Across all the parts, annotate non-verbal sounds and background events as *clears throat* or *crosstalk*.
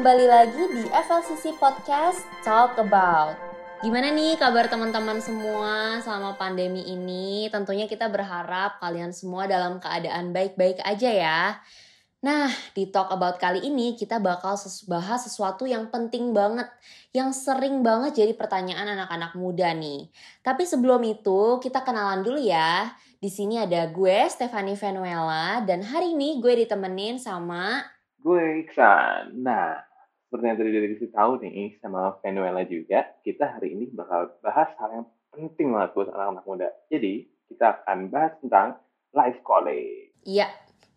Kembali lagi di FLCC Podcast Talk About. Gimana nih kabar teman-teman semua selama pandemi ini? Tentunya kita berharap kalian semua dalam keadaan baik-baik aja ya. Nah, di Talk About kali ini kita bakal bahas sesuatu yang penting banget, yang sering banget jadi pertanyaan anak-anak muda nih. Tapi sebelum itu, kita kenalan dulu ya. Di sini ada gue, Stefani Venuela, dan hari ini gue ditemenin sama... Gue Iksan. Nah, seperti yang tadi dari tahu nih, sama Venuela juga, kita hari ini bakal bahas hal yang penting banget buat anak-anak muda. Jadi, kita akan bahas tentang life calling. Iya,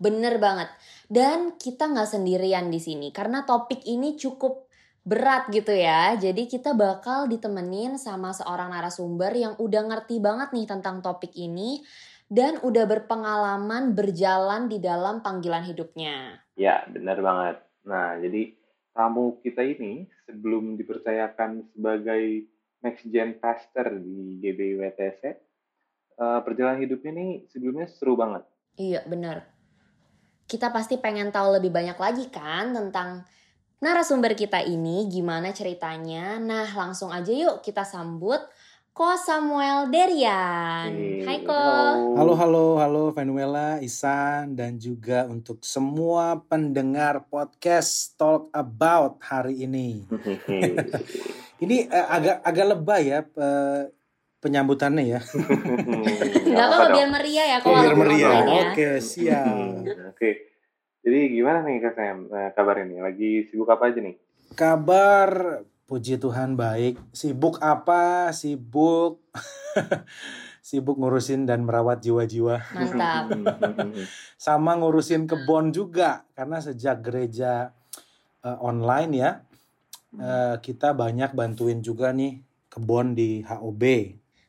Bener banget. Dan kita nggak sendirian di sini karena topik ini cukup berat gitu ya. Jadi kita bakal ditemenin sama seorang narasumber yang udah ngerti banget nih tentang topik ini dan udah berpengalaman berjalan di dalam panggilan hidupnya. Ya, bener banget. Nah, jadi tamu kita ini sebelum dipercayakan sebagai next gen pastor di GBWTC, uh, eh, perjalanan hidupnya nih sebelumnya seru banget. Iya, benar kita pasti pengen tahu lebih banyak lagi kan tentang narasumber kita ini, gimana ceritanya. Nah, langsung aja yuk kita sambut Ko Samuel Derian. Hai Ko. Halo, halo, halo Venuela, Isan, dan juga untuk semua pendengar podcast Talk About hari ini. *laughs* ini uh, agak agak lebay ya uh, penyambutannya ya. *laughs* Gak apa-apa biar meriah ya kalau biar meriah. Ya. Oke, siap. Oke. Jadi gimana nih Kak Sam eh, kabar ini? Lagi sibuk apa aja nih? Kabar puji Tuhan baik. Sibuk apa? Sibuk *laughs* sibuk ngurusin dan merawat jiwa-jiwa. Mantap. *laughs* Sama ngurusin kebon juga karena sejak gereja uh, online ya, uh, kita banyak bantuin juga nih kebon di HOB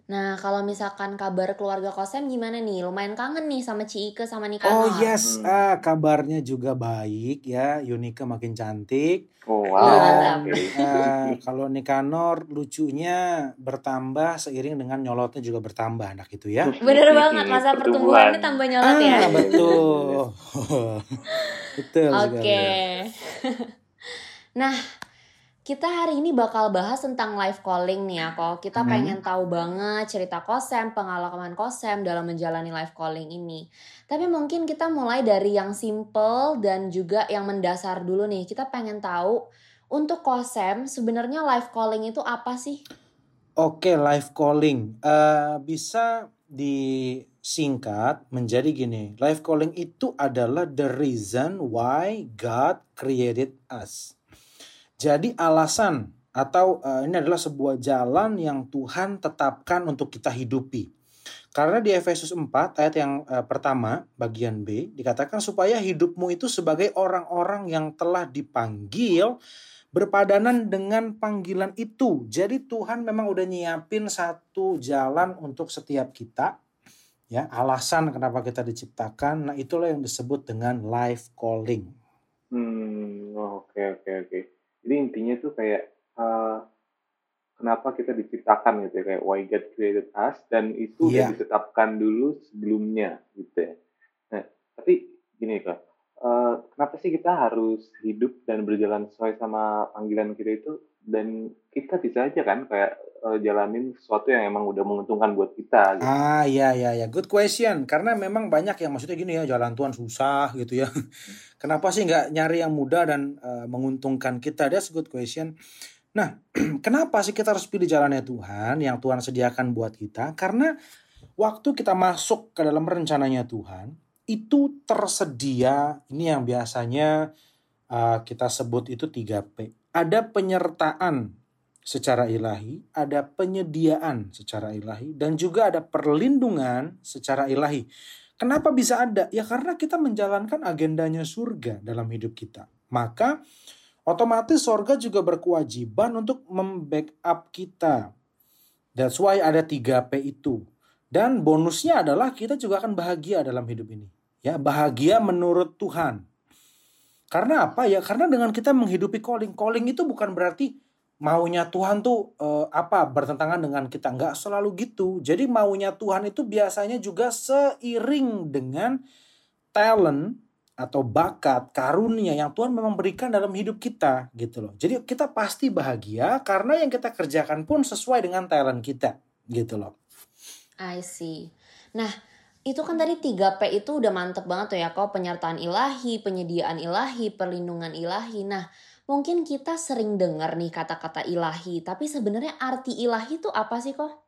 Nah, kalau misalkan kabar keluarga Kosem gimana nih? Lumayan kangen nih sama Ike sama Nika. Oh yes, hmm. ah, kabarnya juga baik ya. Yunika makin cantik. Oh wow. Dan, uh, kalau Nikanor lucunya bertambah seiring dengan nyolotnya juga bertambah anak itu ya. *laughs* Bener banget masa pertumbuhannya tambah nyolot ya. ah, ya. Betul. *laughs* *laughs* betul. Oke. Okay. nah, kita hari ini bakal bahas tentang live calling nih ya kok. Kita hmm. pengen tahu banget cerita Kosem, pengalaman Kosem dalam menjalani live calling ini. Tapi mungkin kita mulai dari yang simple dan juga yang mendasar dulu nih. Kita pengen tahu untuk Kosem sebenarnya live calling itu apa sih? Oke, live calling uh, bisa disingkat menjadi gini. Live calling itu adalah the reason why God created us jadi alasan atau uh, ini adalah sebuah jalan yang Tuhan tetapkan untuk kita hidupi. Karena di Efesus 4 ayat yang uh, pertama bagian B dikatakan supaya hidupmu itu sebagai orang-orang yang telah dipanggil berpadanan dengan panggilan itu. Jadi Tuhan memang udah nyiapin satu jalan untuk setiap kita. Ya, alasan kenapa kita diciptakan. Nah, itulah yang disebut dengan life calling. Hmm, oke okay, oke okay, oke. Okay. Jadi intinya tuh kayak uh, kenapa kita diciptakan gitu ya kayak why God created us dan itu yeah. udah iya. ditetapkan dulu sebelumnya gitu ya. Nah, tapi gini kak, uh, kenapa sih kita harus hidup dan berjalan sesuai sama panggilan kita itu dan kita bisa aja kan kayak uh, jalanin sesuatu yang emang udah menguntungkan buat kita. Gitu. Ah iya iya ya good question karena memang banyak yang maksudnya gini ya jalan Tuhan susah gitu ya. *laughs* Kenapa sih nggak nyari yang mudah dan uh, menguntungkan kita? That's good question. Nah, *clears throat* kenapa sih kita harus pilih jalannya Tuhan yang Tuhan sediakan buat kita? Karena waktu kita masuk ke dalam rencananya Tuhan, itu tersedia, ini yang biasanya uh, kita sebut itu 3P. Ada penyertaan secara ilahi, ada penyediaan secara ilahi, dan juga ada perlindungan secara ilahi. Kenapa bisa ada? Ya karena kita menjalankan agendanya surga dalam hidup kita. Maka otomatis surga juga berkewajiban untuk membackup kita. That's why ada 3P itu. Dan bonusnya adalah kita juga akan bahagia dalam hidup ini. Ya, bahagia menurut Tuhan. Karena apa ya? Karena dengan kita menghidupi calling, calling itu bukan berarti maunya Tuhan tuh uh, apa bertentangan dengan kita nggak selalu gitu jadi maunya Tuhan itu biasanya juga seiring dengan talent atau bakat, karunia yang Tuhan memang berikan dalam hidup kita gitu loh. Jadi kita pasti bahagia karena yang kita kerjakan pun sesuai dengan talent kita gitu loh. I see. Nah, itu kan tadi 3P itu udah mantep banget tuh ya kok penyertaan ilahi, penyediaan ilahi, perlindungan ilahi. Nah, mungkin kita sering dengar nih kata-kata ilahi, tapi sebenarnya arti ilahi itu apa sih kok?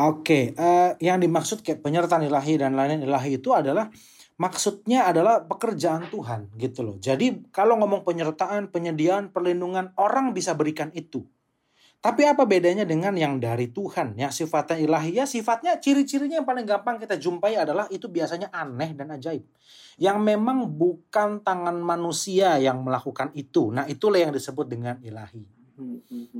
Oke, uh, yang dimaksud kayak penyertaan ilahi dan lain-lain ilahi itu adalah maksudnya adalah pekerjaan Tuhan gitu loh. Jadi kalau ngomong penyertaan, penyediaan, perlindungan, orang bisa berikan itu. Tapi apa bedanya dengan yang dari Tuhan? Ya sifatnya ilahi ya sifatnya ciri-cirinya yang paling gampang kita jumpai adalah itu biasanya aneh dan ajaib. Yang memang bukan tangan manusia yang melakukan itu. Nah itulah yang disebut dengan ilahi.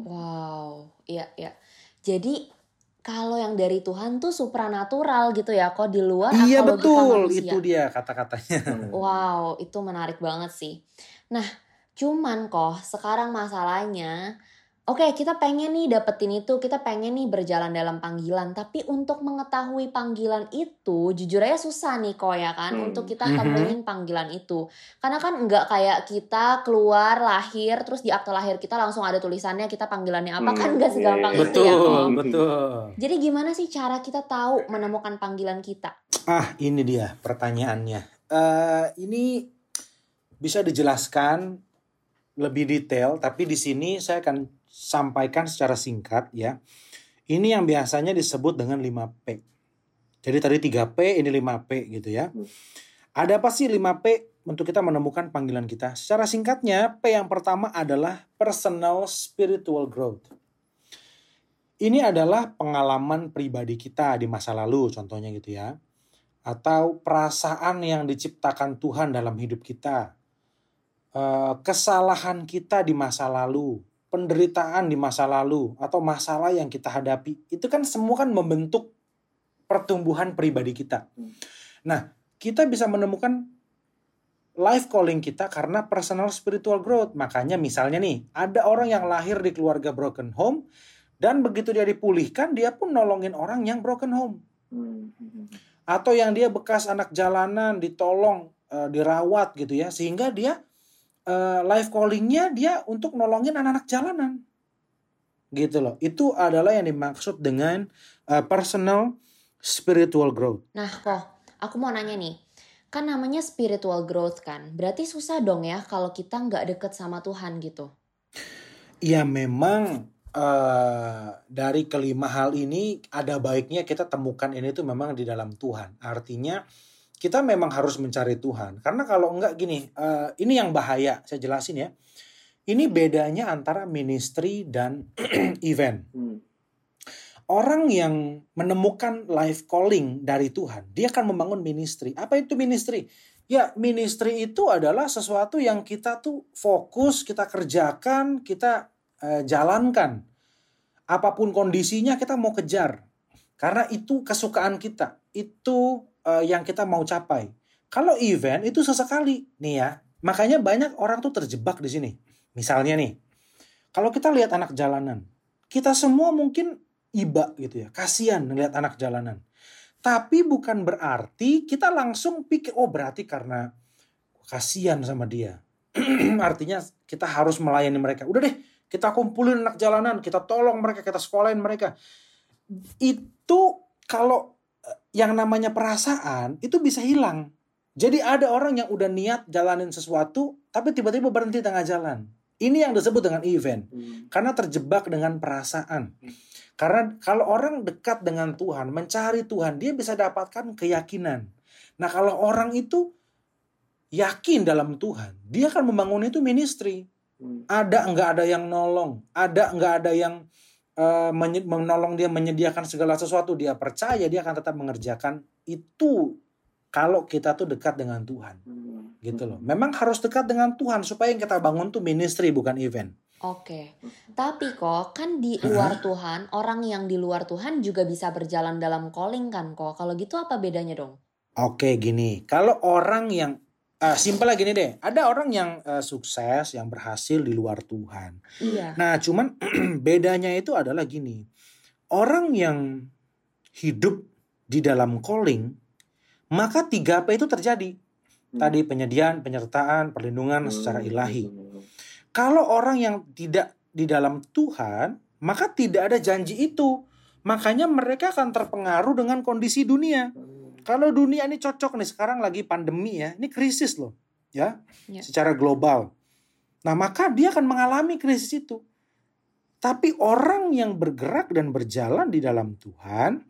Wow, iya iya. Jadi kalau yang dari Tuhan tuh supranatural gitu ya kok di luar iya betul manusia. itu dia kata-katanya wow itu menarik banget sih nah cuman kok sekarang masalahnya Oke, kita pengen nih dapetin itu, kita pengen nih berjalan dalam panggilan. Tapi untuk mengetahui panggilan itu, jujur aja susah nih kok ya kan, hmm. untuk kita mm-hmm. temuin panggilan itu. Karena kan nggak kayak kita keluar lahir, terus di akte lahir kita langsung ada tulisannya kita panggilannya apa, hmm. kan nggak segampang yeah. itu betul, ya kok. Betul, Jadi gimana sih cara kita tahu menemukan panggilan kita? Ah, ini dia pertanyaannya. Uh, ini bisa dijelaskan lebih detail, tapi di sini saya akan sampaikan secara singkat ya. Ini yang biasanya disebut dengan 5P. Jadi tadi 3P, ini 5P gitu ya. Ada apa sih 5P untuk kita menemukan panggilan kita? Secara singkatnya, P yang pertama adalah personal spiritual growth. Ini adalah pengalaman pribadi kita di masa lalu contohnya gitu ya. Atau perasaan yang diciptakan Tuhan dalam hidup kita. Eh, kesalahan kita di masa lalu penderitaan di masa lalu atau masalah yang kita hadapi itu kan semua kan membentuk pertumbuhan pribadi kita. Hmm. Nah, kita bisa menemukan life calling kita karena personal spiritual growth. Makanya misalnya nih, ada orang yang lahir di keluarga broken home dan begitu dia dipulihkan dia pun nolongin orang yang broken home. Hmm. Atau yang dia bekas anak jalanan ditolong, uh, dirawat gitu ya sehingga dia uh, life callingnya dia untuk nolongin anak-anak jalanan. Gitu loh. Itu adalah yang dimaksud dengan uh, personal spiritual growth. Nah kok aku mau nanya nih. Kan namanya spiritual growth kan? Berarti susah dong ya kalau kita nggak deket sama Tuhan gitu? Ya memang uh, dari kelima hal ini ada baiknya kita temukan ini tuh memang di dalam Tuhan. Artinya kita memang harus mencari Tuhan. Karena kalau enggak gini, uh, ini yang bahaya, saya jelasin ya. Ini bedanya antara ministry dan *clears throat* event. Hmm. Orang yang menemukan life calling dari Tuhan, dia akan membangun ministry. Apa itu ministry? Ya, ministry itu adalah sesuatu yang kita tuh fokus, kita kerjakan, kita uh, jalankan. Apa pun kondisinya kita mau kejar. Karena itu kesukaan kita. Itu uh, yang kita mau capai. Kalau event itu sesekali nih ya. Makanya banyak orang tuh terjebak di sini. Misalnya nih, kalau kita lihat anak jalanan, kita semua mungkin iba gitu ya, kasihan melihat anak jalanan. Tapi bukan berarti kita langsung pikir, oh berarti karena kasihan sama dia. *clears throat* Artinya kita harus melayani mereka. Udah deh, kita kumpulin anak jalanan, kita tolong mereka, kita sekolahin mereka. Itu kalau yang namanya perasaan itu bisa hilang. Jadi ada orang yang udah niat jalanin sesuatu tapi tiba-tiba berhenti tengah jalan. Ini yang disebut dengan event. Hmm. Karena terjebak dengan perasaan. Hmm. Karena kalau orang dekat dengan Tuhan, mencari Tuhan, dia bisa dapatkan keyakinan. Nah, kalau orang itu yakin dalam Tuhan, dia akan membangun itu ministry. Hmm. Ada enggak ada yang nolong, ada enggak ada yang uh, menolong dia menyediakan segala sesuatu dia percaya dia akan tetap mengerjakan itu kalau kita tuh dekat dengan Tuhan hmm. gitu loh memang harus dekat dengan Tuhan supaya yang kita bangun tuh ministry bukan event Oke, tapi kok kan di luar Tuhan, orang yang di luar Tuhan juga bisa berjalan dalam calling kan kok. Kalau gitu apa bedanya dong? Oke, gini. Kalau orang yang uh, simpel lagi nih deh. Ada orang yang uh, sukses, yang berhasil di luar Tuhan. Iya. Nah, cuman *clears throat* bedanya itu adalah gini. Orang yang hidup di dalam calling, maka tiga p itu terjadi. hmm. tadi penyediaan, penyertaan, perlindungan hmm. secara ilahi. Hmm. Kalau orang yang tidak di dalam Tuhan, maka tidak ada janji itu. Makanya mereka akan terpengaruh dengan kondisi dunia. Hmm. Kalau dunia ini cocok nih sekarang lagi pandemi ya, ini krisis loh, ya, ya. secara global. Nah maka dia akan mengalami krisis itu. Tapi orang yang bergerak dan berjalan di dalam Tuhan,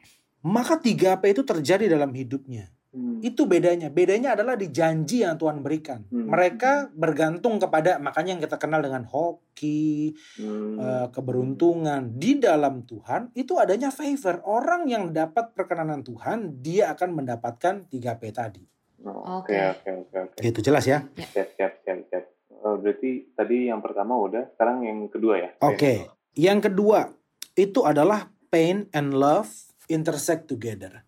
maka 3P itu terjadi dalam hidupnya. Hmm. Itu bedanya. Bedanya adalah di janji yang Tuhan berikan. Hmm. Mereka bergantung kepada makanya yang kita kenal dengan hoki, hmm. uh, keberuntungan di dalam Tuhan itu adanya favor. Orang yang dapat perkenanan Tuhan, dia akan mendapatkan 3P tadi. Oke, oke, oke, oke. Itu jelas ya? Siap, siap, siap, siap. Uh, berarti tadi yang pertama udah, sekarang yang kedua ya? Oke. Okay. Yang kedua, itu adalah pain and love intersect together.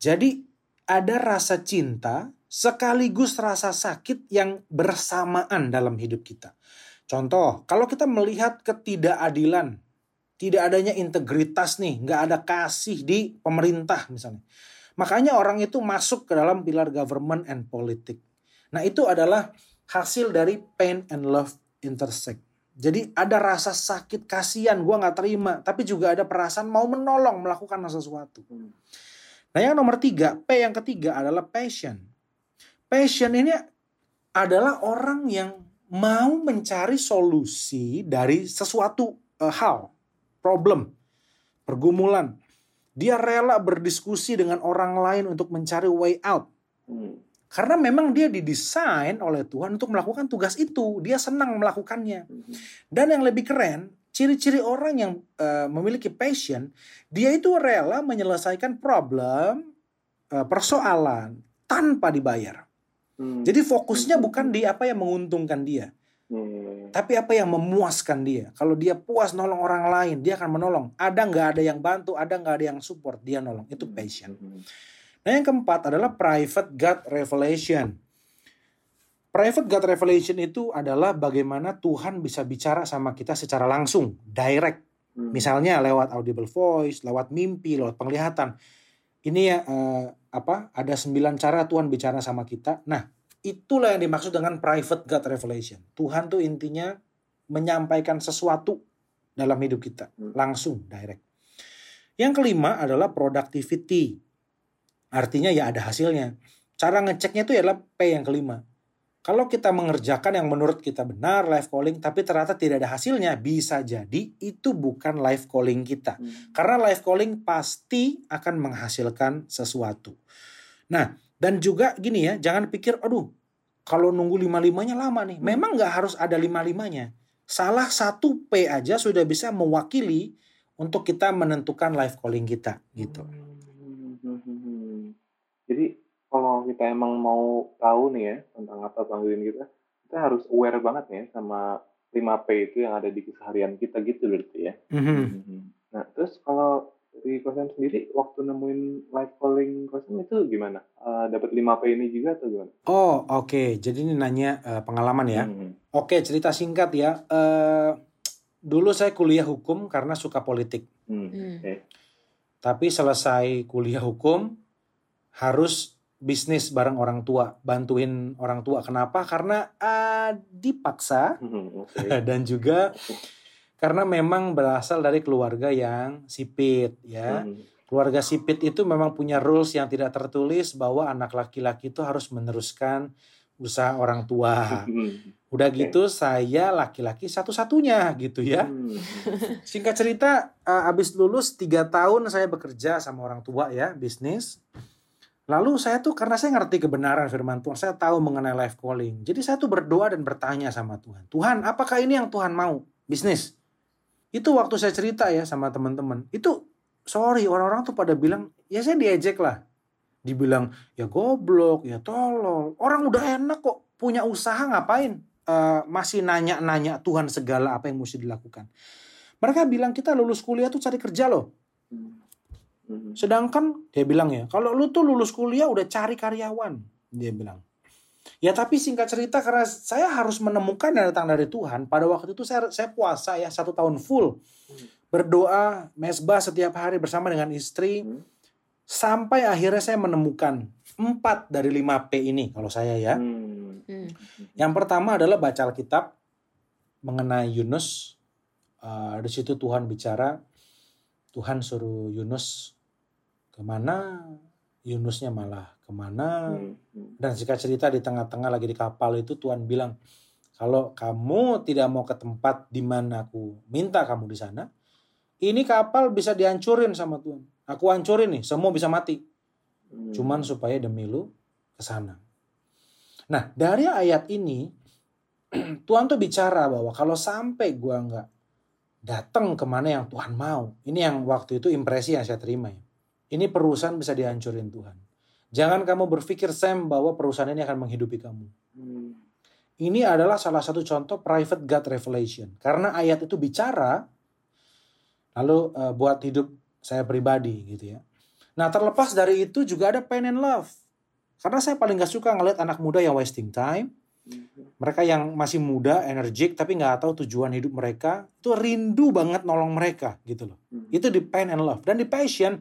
Jadi ada rasa cinta sekaligus rasa sakit yang bersamaan dalam hidup kita. Contoh, kalau kita melihat ketidakadilan, tidak adanya integritas nih, nggak ada kasih di pemerintah misalnya. Makanya orang itu masuk ke dalam pilar government and politik. Nah itu adalah hasil dari pain and love intersect. Jadi ada rasa sakit, kasihan, gue nggak terima. Tapi juga ada perasaan mau menolong, melakukan sesuatu. Hmm. Nah yang nomor tiga, P yang ketiga adalah passion. Passion ini adalah orang yang mau mencari solusi dari sesuatu uh, hal, problem, pergumulan. Dia rela berdiskusi dengan orang lain untuk mencari way out. Hmm. Karena memang dia didesain oleh Tuhan untuk melakukan tugas itu. Dia senang melakukannya. Mhm. Dan yang lebih keren, ciri-ciri orang yang uh, memiliki passion, dia itu rela menyelesaikan problem, uh, persoalan tanpa dibayar. Hmm. Jadi fokusnya bukan di apa yang menguntungkan dia. Hmm. Tapi apa yang memuaskan dia. Kalau dia puas nolong orang lain, dia akan menolong. Ada nggak ada yang bantu, ada nggak ada yang support, dia nolong. Itu hmm. passion. Hmm. Nah yang keempat adalah private God revelation. Private God revelation itu adalah bagaimana Tuhan bisa bicara sama kita secara langsung, direct. Hmm. Misalnya lewat audible voice, lewat mimpi, lewat penglihatan. Ini ya uh, apa? Ada sembilan cara Tuhan bicara sama kita. Nah, itulah yang dimaksud dengan private God revelation. Tuhan tuh intinya menyampaikan sesuatu dalam hidup kita, hmm. langsung, direct. Yang kelima adalah productivity. Artinya ya ada hasilnya. Cara ngeceknya itu adalah P yang kelima. Kalau kita mengerjakan yang menurut kita benar live calling tapi ternyata tidak ada hasilnya, bisa jadi itu bukan live calling kita. Hmm. Karena live calling pasti akan menghasilkan sesuatu. Nah, dan juga gini ya, jangan pikir aduh kalau nunggu lima-limanya lama nih. Hmm. Memang nggak harus ada lima-limanya. Salah satu P aja sudah bisa mewakili untuk kita menentukan live calling kita gitu. Hmm kalau kita emang mau tahu nih ya tentang apa panggilan kita, kita harus aware banget nih ya sama 5P itu yang ada di keseharian kita gitu berarti ya. Mm-hmm. mm-hmm. Nah terus kalau di kosan sendiri waktu nemuin live calling kosan itu gimana? Uh, Dapat 5P ini juga atau gimana? Oh oke, okay. jadi ini nanya uh, pengalaman ya. Mm-hmm. Oke okay, cerita singkat ya. Uh, dulu saya kuliah hukum karena suka politik. Mm. Okay. Tapi selesai kuliah hukum harus bisnis bareng orang tua, bantuin orang tua. Kenapa? Karena uh, dipaksa hmm, okay. *laughs* dan juga karena memang berasal dari keluarga yang sipit ya. Hmm. Keluarga sipit itu memang punya rules yang tidak tertulis bahwa anak laki-laki itu harus meneruskan usaha orang tua. Hmm. Udah gitu saya laki-laki satu-satunya gitu ya. Hmm. Singkat cerita, uh, abis lulus tiga tahun saya bekerja sama orang tua ya bisnis. Lalu saya tuh karena saya ngerti kebenaran firman Tuhan, saya tahu mengenai life calling. Jadi saya tuh berdoa dan bertanya sama Tuhan. Tuhan, apakah ini yang Tuhan mau? Bisnis. Itu waktu saya cerita ya sama teman-teman. Itu sorry orang-orang tuh pada bilang, ya saya diejek lah. Dibilang, ya goblok, ya tolol. Orang udah enak kok punya usaha ngapain? Uh, masih nanya-nanya Tuhan segala apa yang mesti dilakukan. Mereka bilang kita lulus kuliah tuh cari kerja loh. Hmm. Sedangkan dia bilang ya, kalau lu tuh lulus kuliah udah cari karyawan, dia bilang. Ya tapi singkat cerita karena saya harus menemukan yang datang dari Tuhan. Pada waktu itu saya saya puasa ya satu tahun full berdoa mesbah setiap hari bersama dengan istri hmm. sampai akhirnya saya menemukan empat dari 5 P ini kalau saya ya. Hmm. Yang pertama adalah baca Alkitab mengenai Yunus. Uh, di situ Tuhan bicara, Tuhan suruh Yunus ke mana, Yunusnya malah ke mana. Hmm. Dan jika cerita di tengah-tengah lagi di kapal itu Tuhan bilang, kalau kamu tidak mau ke tempat di mana aku minta kamu di sana, ini kapal bisa dihancurin sama Tuhan. Aku hancurin nih, semua bisa mati. Hmm. Cuman supaya demi lu ke sana. Nah, dari ayat ini *clears throat* Tuhan tuh bicara bahwa kalau sampai gua nggak datang ke mana yang Tuhan mau, ini yang waktu itu impresi yang saya terima ya. Ini perusahaan bisa dihancurin Tuhan. Jangan kamu berpikir Sam bahwa perusahaan ini akan menghidupi kamu. Hmm. Ini adalah salah satu contoh private God revelation. Karena ayat itu bicara, lalu uh, buat hidup saya pribadi gitu ya. Nah terlepas dari itu juga ada pain and love. Karena saya paling gak suka ngeliat anak muda yang wasting time. Mereka yang masih muda, energik, tapi gak tahu tujuan hidup mereka. Itu rindu banget nolong mereka gitu loh. Hmm. Itu di pain and love. Dan di passion,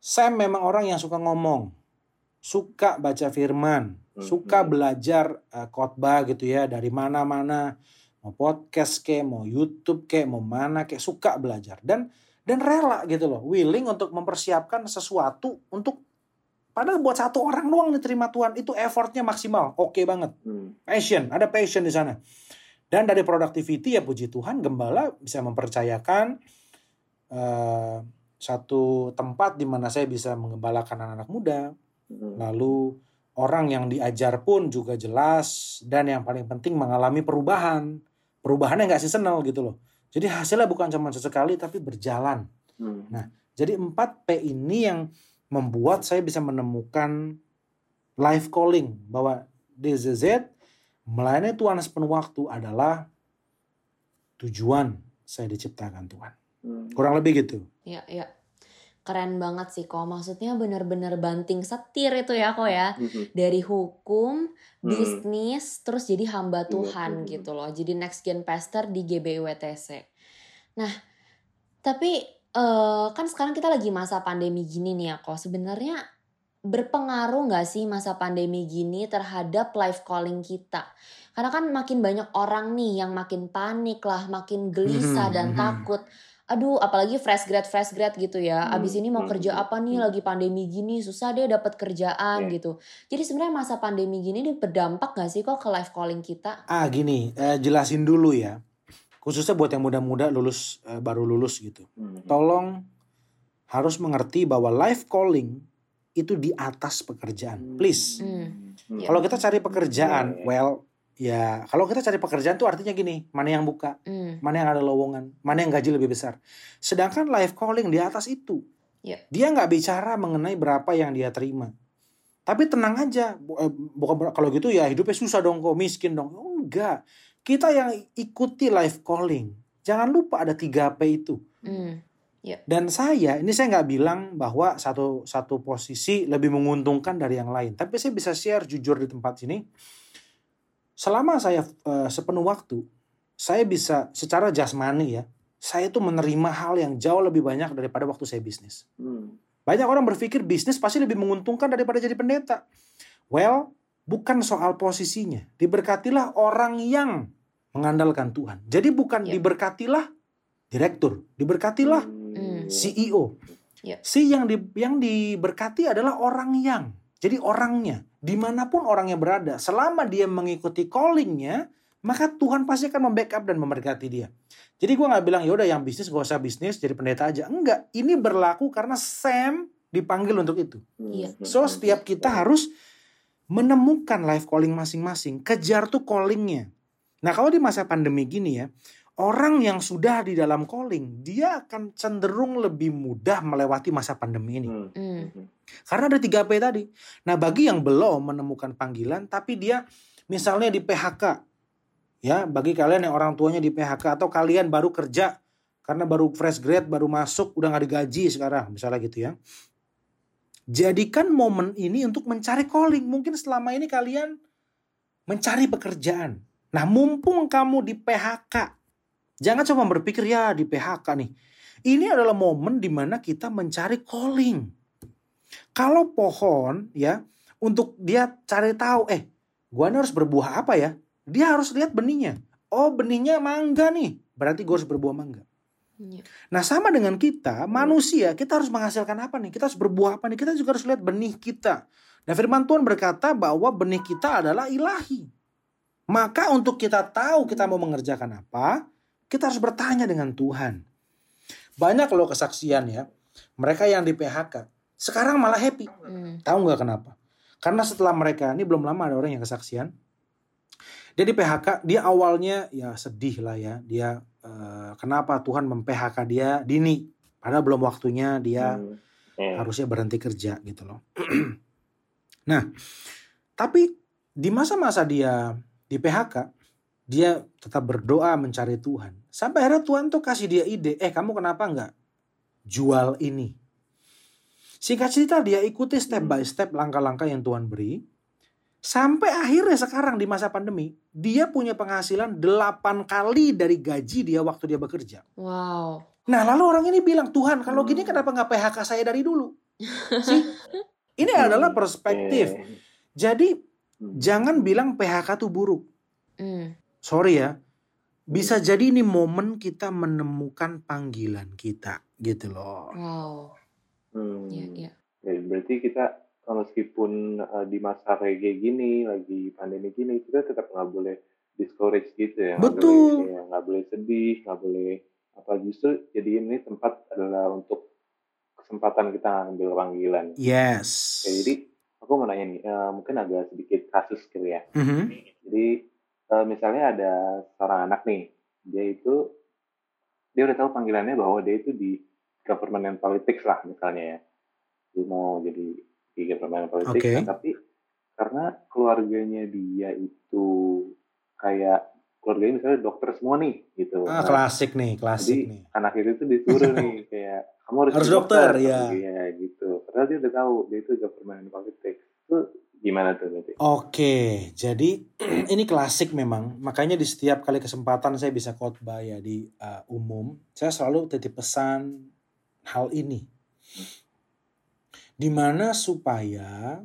saya memang orang yang suka ngomong. Suka baca firman suka hmm. belajar uh, khotbah gitu ya dari mana-mana mau podcast ke mau YouTube ke mau mana ke suka belajar dan dan rela gitu loh willing untuk mempersiapkan sesuatu untuk padahal buat satu orang doang nih terima Tuhan itu effortnya maksimal oke okay banget hmm. passion ada passion di sana dan dari productivity ya puji Tuhan gembala bisa mempercayakan uh, satu tempat di mana saya bisa mengembalakan anak-anak muda. Hmm. lalu orang yang diajar pun juga jelas dan yang paling penting mengalami perubahan. Perubahannya nggak seasonal gitu loh. Jadi hasilnya bukan cuma sesekali tapi berjalan. Hmm. nah jadi 4 P ini yang membuat saya bisa menemukan life calling bahwa DZZ melayani Tuhan sepenuh waktu adalah tujuan saya diciptakan Tuhan hmm. kurang lebih gitu. Ya ya. Keren banget sih kok maksudnya bener-bener banting setir itu ya kok ya. Mm-hmm. dari hukum mm-hmm. bisnis terus jadi hamba iya, Tuhan mm-hmm. gitu loh. Jadi next gen pastor di GBWTC nah tapi uh, kan sekarang kita lagi masa pandemi gini nih ya kok sebenarnya berpengaruh nggak sih masa pandemi gini terhadap life calling kita? Karena kan makin banyak orang nih yang makin panik lah makin gelisah dan takut aduh apalagi fresh grad fresh grad gitu ya hmm. abis ini mau hmm. kerja apa nih hmm. lagi pandemi gini susah deh dapat kerjaan yeah. gitu jadi sebenarnya masa pandemi gini ini berdampak gak sih kok ke life calling kita ah gini eh, jelasin dulu ya khususnya buat yang muda-muda lulus eh, baru lulus gitu hmm. tolong harus mengerti bahwa life calling itu di atas pekerjaan please hmm. Yeah. kalau kita cari pekerjaan well Ya, kalau kita cari pekerjaan tuh artinya gini, mana yang buka, mm. mana yang ada lowongan, mana yang gaji lebih besar. Sedangkan life calling di atas itu, yeah. dia nggak bicara mengenai berapa yang dia terima. Tapi tenang aja, eh, bukan kalau gitu ya hidupnya susah dong kok, miskin dong. Oh, enggak, kita yang ikuti life calling, jangan lupa ada 3P itu. Mm. Yeah. Dan saya, ini saya nggak bilang bahwa satu satu posisi lebih menguntungkan dari yang lain, tapi saya bisa share jujur di tempat sini selama saya uh, sepenuh waktu, saya bisa secara jasmani ya, saya itu menerima hal yang jauh lebih banyak daripada waktu saya bisnis. Hmm. Banyak orang berpikir bisnis pasti lebih menguntungkan daripada jadi pendeta. Well, bukan soal posisinya. Diberkatilah orang yang mengandalkan Tuhan. Jadi bukan yeah. diberkatilah direktur, diberkatilah hmm. CEO. Yeah. Si yang di, yang diberkati adalah orang yang. Jadi orangnya di mana pun orangnya berada, selama dia mengikuti callingnya, maka Tuhan pasti akan membackup dan memberkati dia. Jadi gue nggak bilang yaudah yang bisnis gak usah bisnis jadi pendeta aja. Enggak, ini berlaku karena Sam dipanggil untuk itu. Iya. So setiap kita harus menemukan life calling masing-masing, kejar tuh callingnya. Nah kalau di masa pandemi gini ya, orang yang sudah di dalam calling, dia akan cenderung lebih mudah melewati masa pandemi ini. Hmm. Hmm. Karena ada 3P tadi. Nah, bagi yang belum menemukan panggilan tapi dia misalnya di PHK. Ya, bagi kalian yang orang tuanya di PHK atau kalian baru kerja karena baru fresh grade, baru masuk, udah gak digaji sekarang, misalnya gitu ya. Jadikan momen ini untuk mencari calling. Mungkin selama ini kalian mencari pekerjaan. Nah, mumpung kamu di PHK, Jangan cuma berpikir ya di PHK nih. Ini adalah momen di mana kita mencari calling. Kalau pohon ya untuk dia cari tahu, eh, gua harus berbuah apa ya? Dia harus lihat benihnya. Oh, benihnya mangga nih. Berarti gue harus berbuah mangga. Ya. Nah sama dengan kita manusia kita harus menghasilkan apa nih? Kita harus berbuah apa nih? Kita juga harus lihat benih kita. Nah firman Tuhan berkata bahwa benih kita adalah ilahi. Maka untuk kita tahu kita mau mengerjakan apa, kita harus bertanya dengan Tuhan. Banyak loh kesaksian ya. Mereka yang di PHK sekarang malah happy. Hmm. Tahu nggak kenapa? Karena setelah mereka ini belum lama ada orang yang kesaksian. Dia di PHK, dia awalnya ya sedih lah ya. Dia uh, kenapa Tuhan mem-PHK dia dini, padahal belum waktunya dia hmm. Hmm. harusnya berhenti kerja gitu loh. *clears throat* nah, tapi di masa-masa dia di PHK, dia tetap berdoa mencari Tuhan. Sampai akhirnya Tuhan tuh kasih dia ide, eh kamu kenapa nggak jual ini? Singkat cerita dia ikuti step by step langkah-langkah yang Tuhan beri. Sampai akhirnya sekarang di masa pandemi, dia punya penghasilan 8 kali dari gaji dia waktu dia bekerja. Wow. Nah lalu orang ini bilang, Tuhan kalau gini kenapa nggak PHK saya dari dulu? *laughs* Sih, ini adalah perspektif. Jadi jangan bilang PHK tuh buruk. Mm. Sorry ya, bisa jadi ini momen kita menemukan panggilan kita gitu loh. Wow. Hmm. Ya, ya. berarti kita meskipun uh, di masa kayak gini lagi pandemi gini kita tetap nggak boleh discourage gitu ya betul nggak boleh, ya, boleh sedih nggak boleh apa justru jadi ini tempat adalah untuk kesempatan kita ngambil panggilan yes Oke, jadi aku mau nanya nih uh, mungkin agak sedikit kasus gitu ya mm -hmm. jadi uh, misalnya ada seorang anak nih dia itu dia udah tahu panggilannya bahwa dia itu di government politics lah misalnya ya. Dia mau jadi tiga permainan politik okay. nah, tapi karena keluarganya dia itu kayak keluarganya misalnya dokter semua nih gitu. Ah, nah, klasik nih klasik jadi nih. anak itu tuh disuruh *laughs* nih kayak kamu harus, harus dokter, dokter ya iya gitu. Padahal dia udah tahu dia itu permainan politik itu gimana tuh nanti oke jadi *clears throat* ini klasik memang makanya di setiap kali kesempatan saya bisa khotbah ya di uh, umum saya selalu titip pesan hal ini Di mana supaya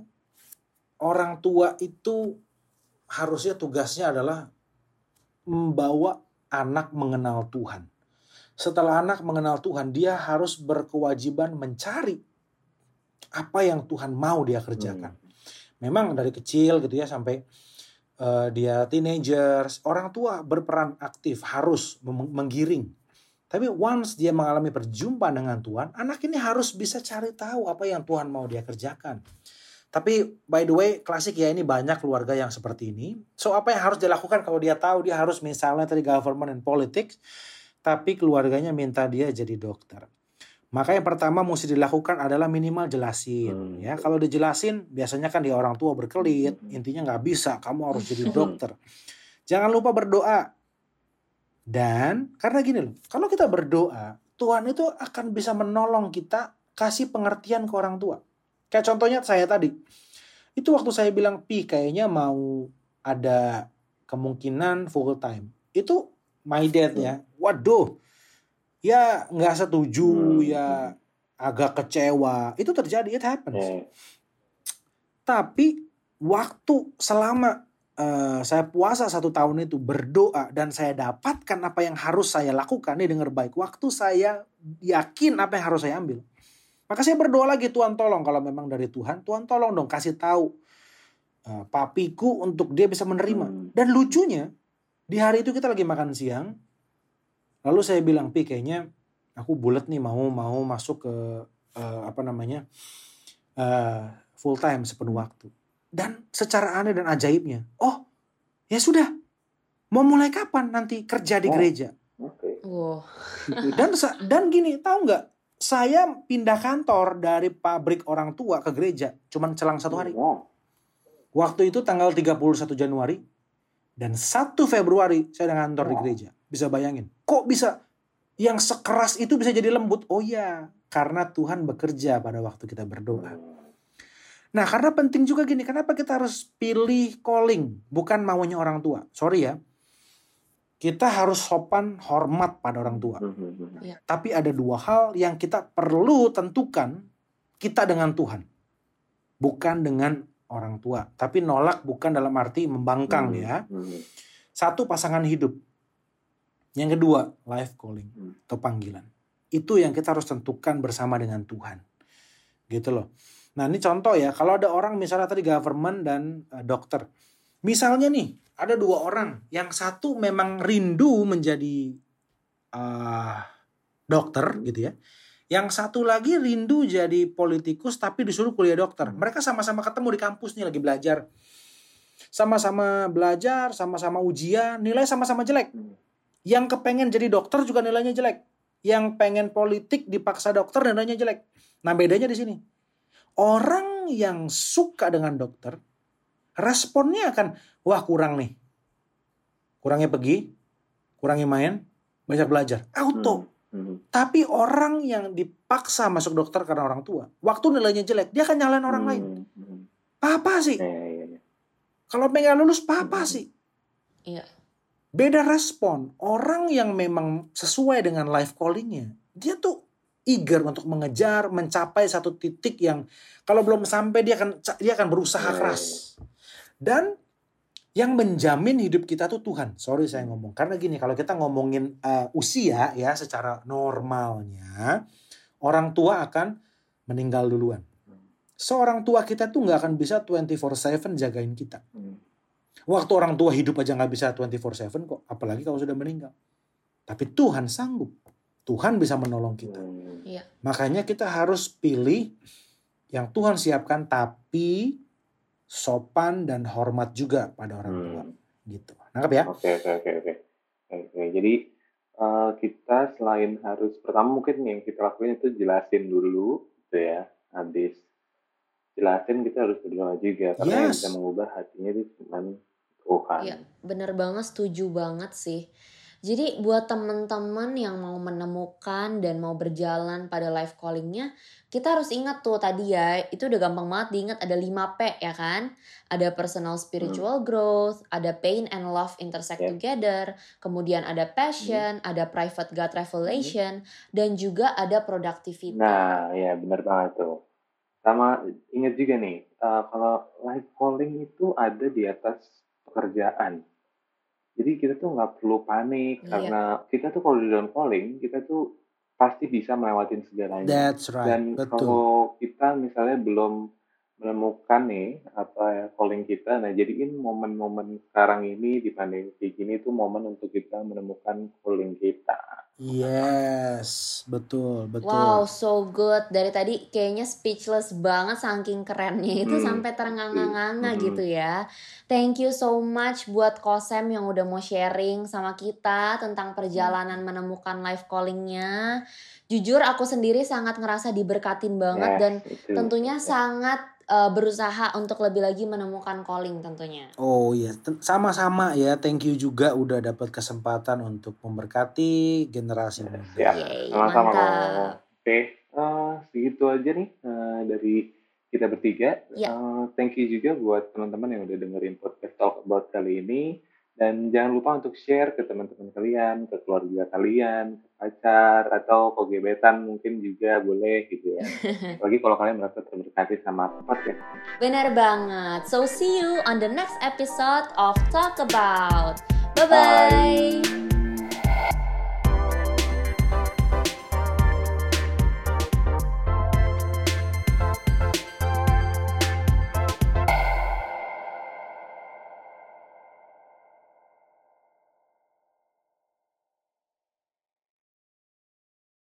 orang tua itu harusnya tugasnya adalah membawa anak mengenal Tuhan. Setelah anak mengenal Tuhan, dia harus berkewajiban mencari apa yang Tuhan mau dia kerjakan. Hmm. Memang dari kecil gitu ya sampai uh, dia teenagers, orang tua berperan aktif harus menggiring tapi once dia mengalami perjumpaan dengan Tuhan, anak ini harus bisa cari tahu apa yang Tuhan mau dia kerjakan. Tapi by the way, klasik ya ini banyak keluarga yang seperti ini. So apa yang harus dilakukan kalau dia tahu dia harus misalnya tadi government and politics, tapi keluarganya minta dia jadi dokter. Maka yang pertama mesti dilakukan adalah minimal jelasin hmm. ya. Kalau dijelasin biasanya kan dia orang tua berkelit, hmm. intinya nggak bisa, kamu harus jadi dokter. Jangan lupa berdoa. Dan karena gini loh, kalau kita berdoa, Tuhan itu akan bisa menolong kita kasih pengertian ke orang tua. Kayak contohnya saya tadi. Itu waktu saya bilang, Pi kayaknya mau ada kemungkinan full time. Itu my dad ya. Waduh. Ya nggak setuju, hmm. ya agak kecewa. Itu terjadi, it happens. Hmm. Tapi waktu selama uh, saya puasa satu tahun itu berdoa dan saya dapatkan apa yang harus saya lakukan nih dengar baik waktu saya yakin apa yang harus saya ambil maka saya berdoa lagi Tuhan tolong kalau memang dari Tuhan Tuhan tolong dong kasih tahu uh, papiku untuk dia bisa menerima hmm. dan lucunya di hari itu kita lagi makan siang lalu saya bilang pi kayaknya aku bulat nih mau mau masuk ke uh, apa namanya uh, full time sepenuh waktu dan secara aneh dan ajaibnya, oh ya sudah, mau mulai kapan nanti kerja di oh, gereja? Okay. Wow. Dan dan gini, tahu nggak? Saya pindah kantor dari pabrik orang tua ke gereja, cuman celang satu hari. Wow. Waktu itu tanggal 31 Januari dan 1 Februari saya dengan kantor wow. di gereja. Bisa bayangin, kok bisa yang sekeras itu bisa jadi lembut? Oh ya, karena Tuhan bekerja pada waktu kita berdoa. Nah karena penting juga gini, kenapa kita harus pilih calling, bukan maunya orang tua. Sorry ya, kita harus sopan, hormat pada orang tua. Ya. Tapi ada dua hal yang kita perlu tentukan kita dengan Tuhan. Bukan dengan orang tua. Tapi nolak bukan dalam arti membangkang hmm. ya. Hmm. Satu pasangan hidup. Yang kedua life calling hmm. atau panggilan. Itu yang kita harus tentukan bersama dengan Tuhan. Gitu loh. Nah ini contoh ya, kalau ada orang misalnya tadi government dan uh, dokter. Misalnya nih, ada dua orang. Yang satu memang rindu menjadi uh, dokter gitu ya. Yang satu lagi rindu jadi politikus tapi disuruh kuliah dokter. Mereka sama-sama ketemu di kampus nih lagi belajar. Sama-sama belajar, sama-sama ujian, nilai sama-sama jelek. Yang kepengen jadi dokter juga nilainya jelek. Yang pengen politik dipaksa dokter nilainya jelek. Nah bedanya di sini Orang yang suka dengan dokter, responnya akan, wah kurang nih. Kurangnya pergi, kurangnya main, banyak belajar. Auto. Hmm. Hmm. Tapi orang yang dipaksa masuk dokter karena orang tua, waktu nilainya jelek, dia akan nyalain orang hmm. lain. Hmm. Apa sih? Eh, iya, iya. Kalau pengen lulus, apa hmm. sih? Iya. Beda respon. Orang yang memang sesuai dengan life callingnya, dia tuh eager untuk mengejar, mencapai satu titik yang kalau belum sampai dia akan dia akan berusaha keras. Dan yang menjamin hidup kita tuh Tuhan. Sorry saya ngomong karena gini kalau kita ngomongin uh, usia ya secara normalnya orang tua akan meninggal duluan. Seorang tua kita tuh nggak akan bisa 24/7 jagain kita. Waktu orang tua hidup aja nggak bisa 24/7 kok, apalagi kalau sudah meninggal. Tapi Tuhan sanggup. Tuhan bisa menolong kita. Iya. Makanya kita harus pilih yang Tuhan siapkan tapi sopan dan hormat juga pada orang tua. Hmm. Gitu. Nangkep ya? Oke, oke, oke, oke. Oke, jadi uh, kita selain harus pertama mungkin yang kita lakuin itu jelasin dulu gitu ya. Habis jelasin kita harus berdoa juga karena yes. yang bisa mengubah hatinya itu cuma Tuhan. Iya, bener banget, setuju banget sih. Jadi buat teman-teman yang mau menemukan dan mau berjalan pada life callingnya, kita harus ingat tuh tadi ya, itu udah gampang banget diingat ada 5P ya kan? Ada personal spiritual hmm. growth, ada pain and love intersect yeah. together, kemudian ada passion, hmm. ada private God revelation, hmm. dan juga ada productivity. Nah, ya benar banget tuh. Sama ingat juga nih, uh, kalau life calling itu ada di atas pekerjaan jadi kita tuh nggak perlu panik yeah. karena kita tuh kalau di down calling kita tuh pasti bisa melewatin segalanya. That's right. Dan Betul. kalau kita misalnya belum menemukan nih apa ya calling kita, nah jadiin momen-momen sekarang ini di pandemi kayak gini tuh momen untuk kita menemukan calling kita. Yes, betul, betul. Wow, so good. Dari tadi kayaknya speechless banget saking kerennya itu hmm. sampai terengah-engah hmm. gitu ya. Thank you so much buat Kosem yang udah mau sharing sama kita tentang perjalanan hmm. menemukan life callingnya. Jujur aku sendiri sangat ngerasa diberkatin banget yes, dan itu. tentunya sangat uh, berusaha untuk lebih lagi menemukan calling tentunya. Oh iya, sama-sama ya. Thank you juga udah dapat kesempatan untuk memberkati generasi muda. Ya, sama-sama. Oke, uh, segitu aja nih uh, dari kita bertiga. Ya. Uh, thank you juga buat teman-teman yang udah dengerin podcast Talk About kali ini. Dan jangan lupa untuk share ke teman-teman kalian, ke keluarga kalian, ke pacar, atau ke gebetan mungkin juga boleh gitu ya. *laughs* Apalagi kalau kalian merasa terberkati sama podcast ya. Benar banget. So see you on the next episode of Talk About. Bye-bye. bye bye